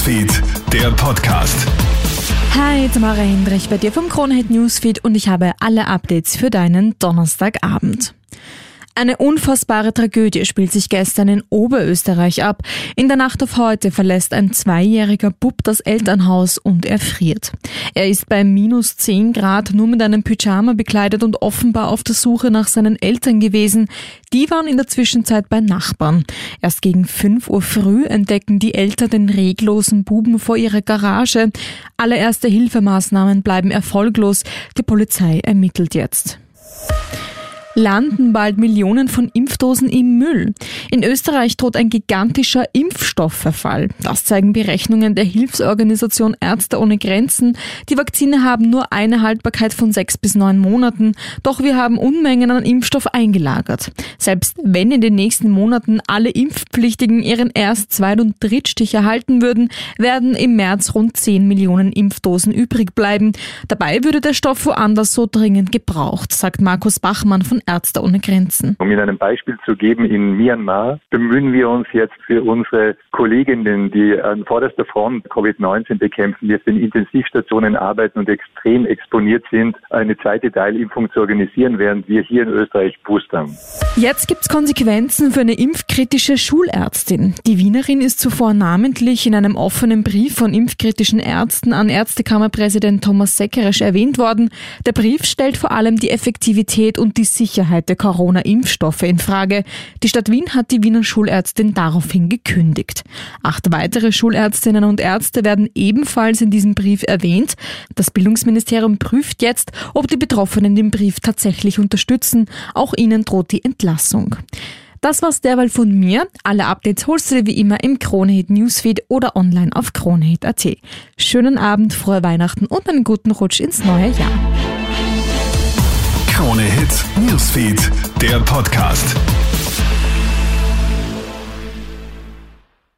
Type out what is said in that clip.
Newsfeed, der Podcast. Hi, Tamara Hendrich bei dir vom Kronehit Newsfeed und ich habe alle Updates für deinen Donnerstagabend. Eine unfassbare Tragödie spielt sich gestern in Oberösterreich ab. In der Nacht auf heute verlässt ein zweijähriger Bub das Elternhaus und erfriert. Er ist bei minus 10 Grad nur mit einem Pyjama bekleidet und offenbar auf der Suche nach seinen Eltern gewesen. Die waren in der Zwischenzeit bei Nachbarn. Erst gegen 5 Uhr früh entdecken die Eltern den reglosen Buben vor ihrer Garage. Alle erste Hilfemaßnahmen bleiben erfolglos. Die Polizei ermittelt jetzt landen bald Millionen von Impfdosen im Müll. In Österreich droht ein gigantischer Impfstoffverfall. Das zeigen Berechnungen der Hilfsorganisation Ärzte ohne Grenzen. Die Vakzine haben nur eine Haltbarkeit von sechs bis neun Monaten, doch wir haben Unmengen an Impfstoff eingelagert. Selbst wenn in den nächsten Monaten alle Impfpflichtigen ihren Erst-, Zweit- und Drittstich erhalten würden, werden im März rund 10 Millionen Impfdosen übrig bleiben. Dabei würde der Stoff woanders so dringend gebraucht, sagt Markus Bachmann von Ärzte ohne Grenzen. Um Ihnen ein Beispiel zu geben, in Myanmar bemühen wir uns jetzt für unsere Kolleginnen, die an vorderster Front Covid-19 bekämpfen, die auf den Intensivstationen arbeiten und extrem exponiert sind, eine zweite Teilimpfung zu organisieren, während wir hier in Österreich boostern. Jetzt gibt es Konsequenzen für eine impfkritische Schulärztin. Die Wienerin ist zuvor namentlich in einem offenen Brief von impfkritischen Ärzten an Ärztekammerpräsident Thomas Seckeresch erwähnt worden. Der Brief stellt vor allem die Effektivität und die Sicherheit Sicherheit der Corona-Impfstoffe in Frage. Die Stadt Wien hat die Wiener Schulärztin daraufhin gekündigt. Acht weitere Schulärztinnen und Ärzte werden ebenfalls in diesem Brief erwähnt. Das Bildungsministerium prüft jetzt, ob die Betroffenen den Brief tatsächlich unterstützen. Auch ihnen droht die Entlassung. Das war's derweil von mir. Alle Updates holst du dir wie immer im Kronehit Newsfeed oder online auf kronehit.at. Schönen Abend, frohe Weihnachten und einen guten Rutsch ins neue Jahr. Der Podcast.